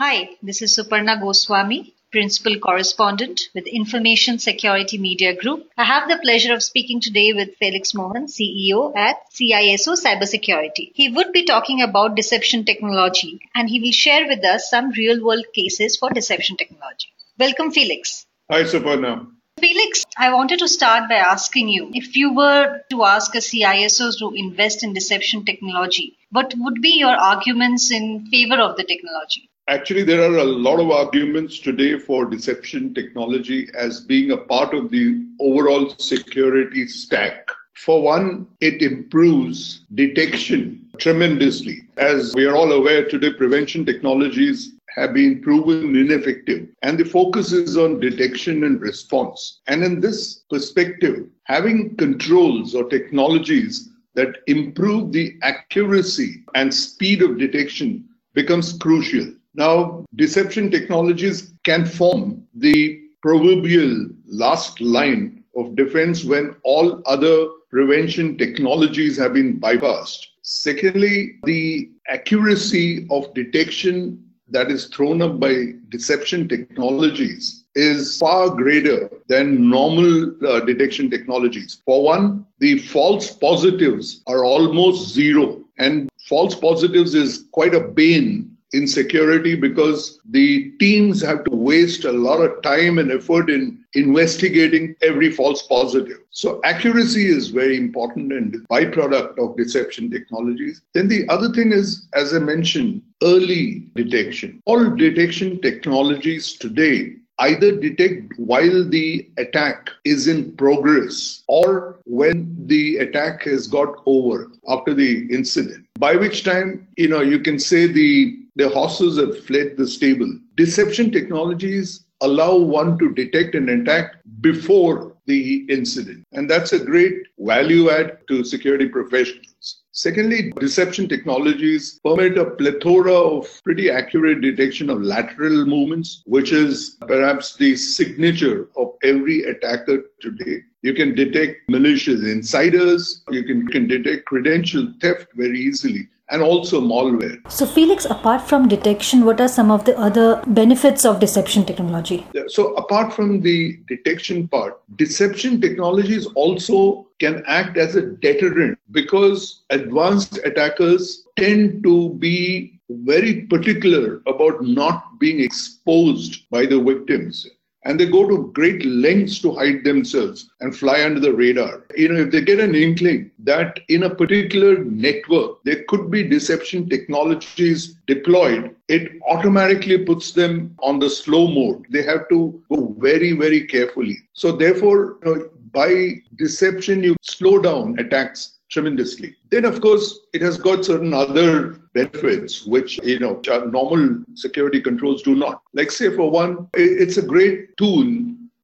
Hi, this is Suparna Goswami, Principal Correspondent with Information Security Media Group. I have the pleasure of speaking today with Felix Mohan, CEO at CISO Cybersecurity. He would be talking about deception technology and he will share with us some real world cases for deception technology. Welcome, Felix. Hi, Suparna. Felix, I wanted to start by asking you if you were to ask a CISO to invest in deception technology, what would be your arguments in favor of the technology? Actually, there are a lot of arguments today for deception technology as being a part of the overall security stack. For one, it improves detection tremendously. As we are all aware today, prevention technologies have been proven ineffective and the focus is on detection and response. And in this perspective, having controls or technologies that improve the accuracy and speed of detection becomes crucial. Now, deception technologies can form the proverbial last line of defense when all other prevention technologies have been bypassed. Secondly, the accuracy of detection that is thrown up by deception technologies is far greater than normal uh, detection technologies. For one, the false positives are almost zero, and false positives is quite a bane in security because the teams have to waste a lot of time and effort in investigating every false positive. So accuracy is very important and byproduct of deception technologies. Then the other thing is, as I mentioned, early detection. All detection technologies today either detect while the attack is in progress or when the attack has got over after the incident by which time you know you can say the the horses have fled the stable. Deception technologies allow one to detect an attack before the incident. And that's a great value add to security professionals. Secondly, deception technologies permit a plethora of pretty accurate detection of lateral movements, which is perhaps the signature of every attacker today. You can detect malicious insiders, you can, can detect credential theft very easily and also malware. So, Felix, apart from detection, what are some of the other benefits of deception technology? So, apart from the detection part, deception technologies also can act as a deterrent because advanced attackers tend to be very particular about not being exposed by the victims and they go to great lengths to hide themselves and fly under the radar. You know, if they get an inkling that in a particular network there could be deception technologies deployed, it automatically puts them on the slow mode. They have to go very, very carefully. So, therefore, you know, by deception, you slow down attacks tremendously. Then, of course, it has got certain other benefits which you know normal security controls do not. Like, say, for one, it's a great tool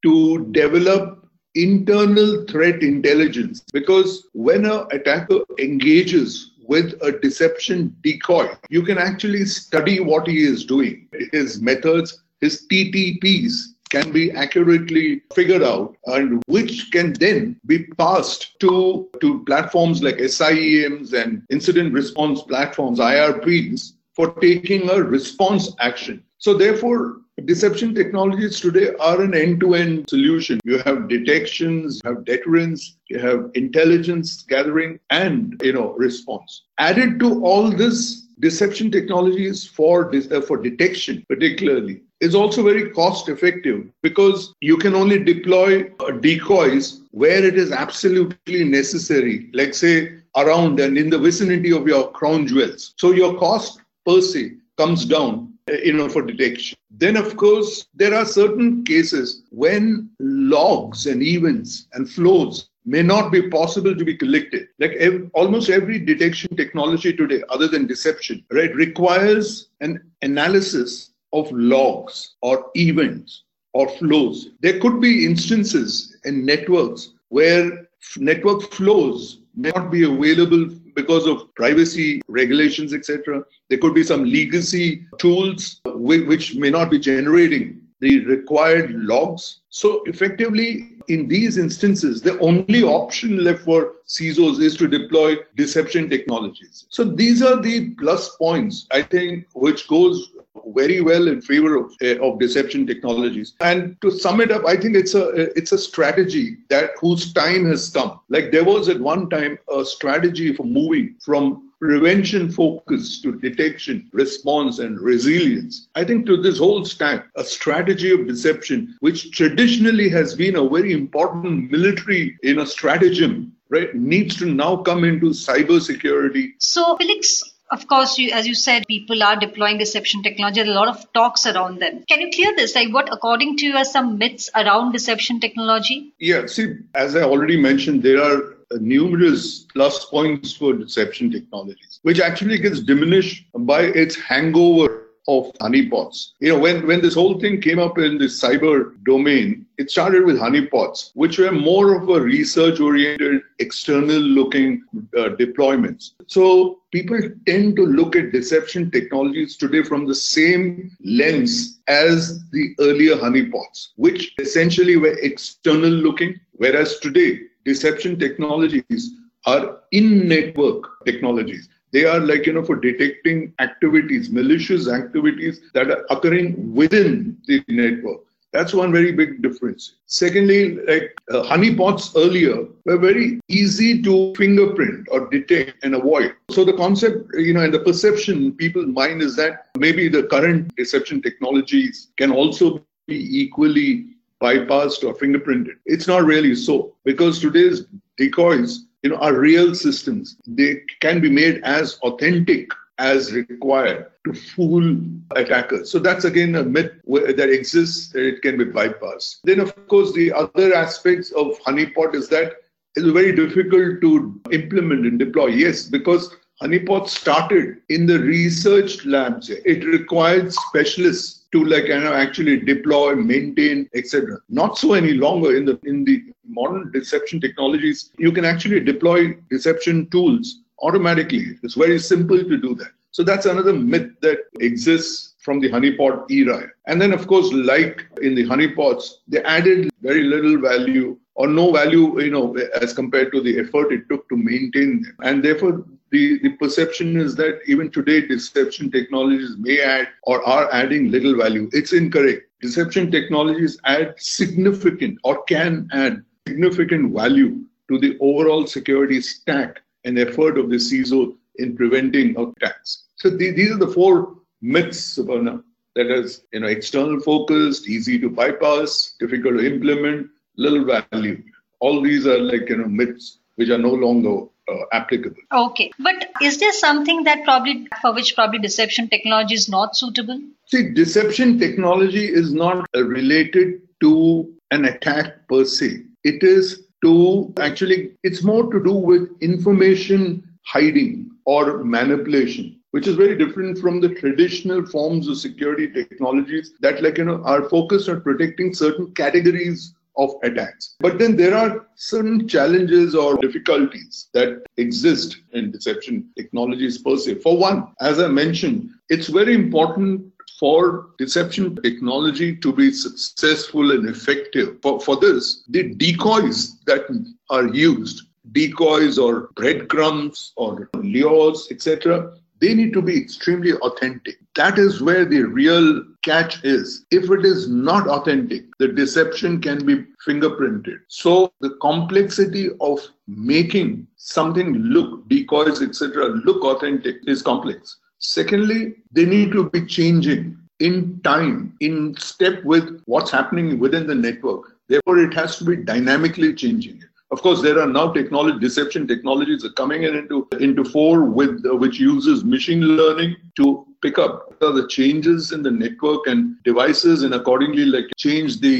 to develop internal threat intelligence because when an attacker engages with a deception decoy, you can actually study what he is doing, his methods, his TTPs, can be accurately figured out and which can then be passed to, to platforms like SIEMs and incident response platforms, IRPs, for taking a response action. So therefore, deception technologies today are an end-to-end solution. You have detections, you have deterrence, you have intelligence gathering, and you know response. Added to all this, deception technologies for uh, for detection, particularly, is also very cost effective because you can only deploy uh, decoys where it is absolutely necessary, like say around and in the vicinity of your crown jewels. So your cost per se comes down uh, you know for detection then of course there are certain cases when logs and events and flows may not be possible to be collected like ev- almost every detection technology today other than deception right requires an analysis of logs or events or flows. There could be instances in networks where network flows may not be available because of privacy regulations, etc. There could be some legacy tools uh, which may not be generating the required logs. So, effectively, in these instances, the only option left for CISOs is to deploy deception technologies. So, these are the plus points, I think, which goes very well in favor of, uh, of deception technologies. And to sum it up, I think it's a it's a strategy that whose time has come. Like there was at one time a strategy for moving from prevention focus to detection, response, and resilience. I think to this whole stack, a strategy of deception, which traditionally has been a very important military in a stratagem, right, needs to now come into cybersecurity. So, Felix, of course, you, as you said, people are deploying deception technology. There are a lot of talks around them. Can you clear this? Like, what, according to you, are some myths around deception technology? Yeah, see, as I already mentioned, there are numerous plus points for deception technologies, which actually gets diminished by its hangover of honeypots. You know, when, when this whole thing came up in the cyber domain, it started with honeypots, which were more of a research oriented, external looking uh, deployments. So people tend to look at deception technologies today from the same lens as the earlier honeypots, which essentially were external looking, whereas today deception technologies are in network technologies. They are like, you know, for detecting activities, malicious activities that are occurring within the network. That's one very big difference. Secondly, like uh, honeypots earlier were very easy to fingerprint or detect and avoid. So the concept, you know, and the perception people's mind is that maybe the current deception technologies can also be equally bypassed or fingerprinted. It's not really so because today's decoys, you know, are real systems. They can be made as authentic as required to fool attackers. So that's again a myth that exists that it can be bypassed. Then, of course, the other aspects of honeypot is that it's very difficult to implement and deploy. Yes, because honeypot started in the research labs. It required specialists to like know actually deploy, maintain, etc. Not so any longer in the in the modern deception technologies. You can actually deploy deception tools automatically. It's very simple to do that. So that's another myth that exists from the honeypot era. And then, of course, like in the honeypots, they added very little value or no value, you know, as compared to the effort it took to maintain them. And therefore, the, the perception is that even today, deception technologies may add or are adding little value. It's incorrect. Deception technologies add significant or can add significant value to the overall security stack and effort of the CISO in preventing attacks. So the, these are the four myths, Suparna, that is, you know, external focused, easy to bypass, difficult to implement, little value. All these are like, you know, myths which are no longer uh, applicable. Okay, but is there something that probably for which probably deception technology is not suitable? See, deception technology is not related to an attack per se. It is to actually, it's more to do with information hiding or manipulation which is very different from the traditional forms of security technologies that like you know are focused on protecting certain categories of attacks. But then there are certain challenges or difficulties that exist in deception technologies per se. For one, as I mentioned, it's very important for deception technology to be successful and effective. For, for this, the decoys that are used, decoys or breadcrumbs or lures, etc., they need to be extremely authentic. That is where the real catch is. If it is not authentic, the deception can be fingerprinted. So the complexity of making something look, decoys, etc., look authentic is complex. Secondly, they need to be changing in time, in step with what's happening within the network. Therefore, it has to be dynamically changing. Of course, there are now technology deception technologies are coming in into into fore with uh, which uses machine learning to pick up the changes in the network and devices and accordingly like change the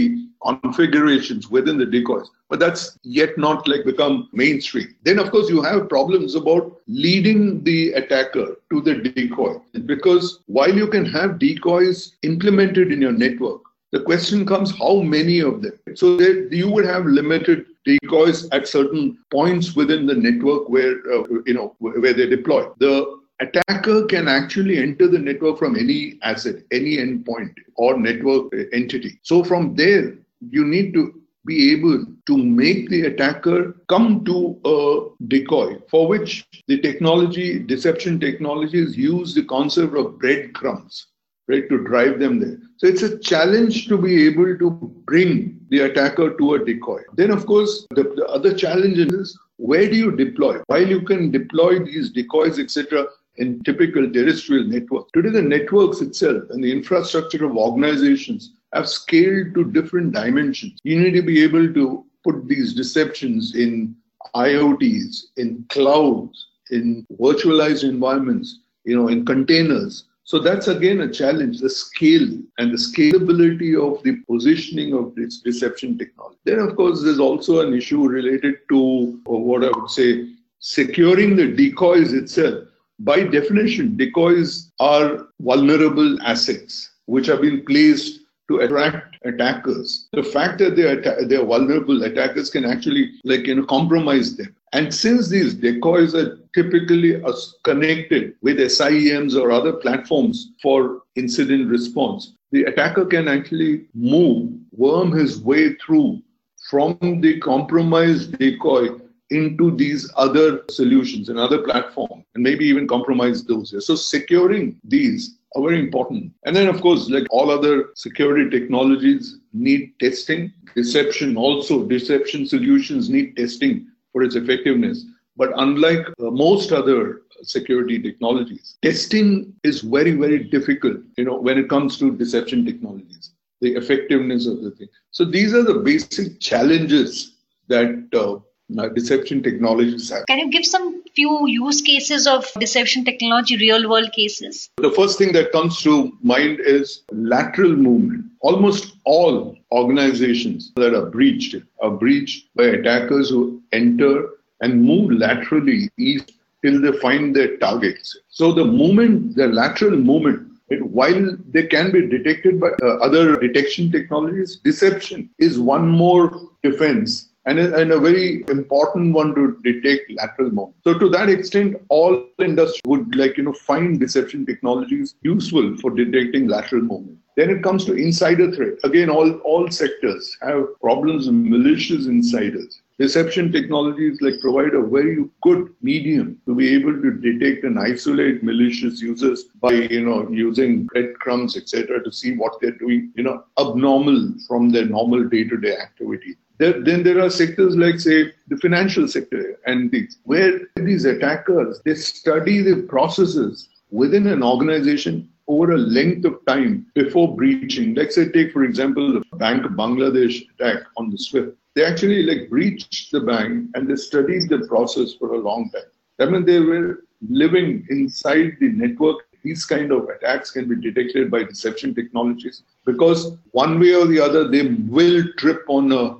configurations within the decoys. But that's yet not like become mainstream. Then of course you have problems about leading the attacker to the decoy. Because while you can have decoys implemented in your network the question comes how many of them? So you would have limited decoys at certain points within the network where uh, you know where they deploy. The attacker can actually enter the network from any asset any endpoint or network entity. So from there you need to be able to make the attacker come to a decoy for which the technology deception technologies use the concept of breadcrumbs right, to drive them there. So it's a challenge to be able to bring the attacker to a decoy. Then, of course, the, the other challenge is where do you deploy? While you can deploy these decoys, etc., in typical terrestrial networks, today the networks itself and the infrastructure of organizations have scaled to different dimensions. You need to be able to put these deceptions in IoTs, in clouds, in virtualized environments, you know, in containers. So that's again a challenge, the scale and the scalability of the positioning of this deception technology. Then, of course, there's also an issue related to what I would say securing the decoys itself. By definition, decoys are vulnerable assets which have been placed to attract attackers. The fact that they are, they are vulnerable attackers can actually like you know compromise them. And since these decoys are typically connected with SIEMs or other platforms for incident response, the attacker can actually move, worm his way through from the compromised decoy into these other solutions and other platforms and maybe even compromise those. So securing these are very important. And then, of course, like all other security technologies need testing. Deception also, deception solutions need testing for its effectiveness. But unlike uh, most other security technologies, testing is very, very difficult, you know, when it comes to deception technologies, the effectiveness of the thing. So these are the basic challenges that uh, deception technologies have. Can you give some few use cases of deception technology, real world cases? The first thing that comes to mind is lateral movement. Almost all organizations that are breached are breached by attackers who enter and move laterally east till they find their targets. So the movement, the lateral movement, it, while they can be detected by uh, other detection technologies, deception is one more defense and a, and a very important one to detect lateral movement. So to that extent, all industry would like, you know, find deception technologies useful for detecting lateral movement. Then it comes to insider threat. Again, all, all sectors have problems with malicious insiders. Deception technologies like provide a very good medium to be able to detect and isolate malicious users by you know using breadcrumbs etc. to see what they're doing you know abnormal from their normal day-to-day activity. There, then there are sectors like, say, the financial sector and these, where these attackers, they study the processes within an organization over a length of time before breaching. Let's say, take, for example, the Bank of Bangladesh attack on the SWIFT. They actually like breached the bank and they studied the process for a long time. I mean, they were living inside the network these kind of attacks can be detected by deception technologies because one way or the other they will trip on a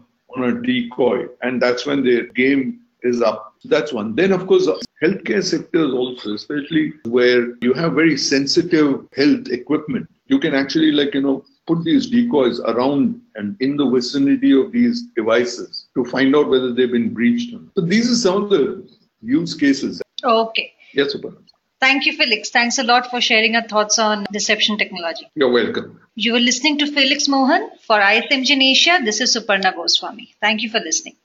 decoy, and that's when their game is up. That's one. Then, of course, healthcare sectors also, especially where you have very sensitive health equipment, you can actually, like, you know, put these decoys around and in the vicinity of these devices to find out whether they've been breached. So these are some of the use cases. Okay. Yes, Super. Thank you, Felix. Thanks a lot for sharing your thoughts on deception technology. You're welcome. You were listening to Felix Mohan for ISMG in Asia. This is Suparna Goswami. Thank you for listening.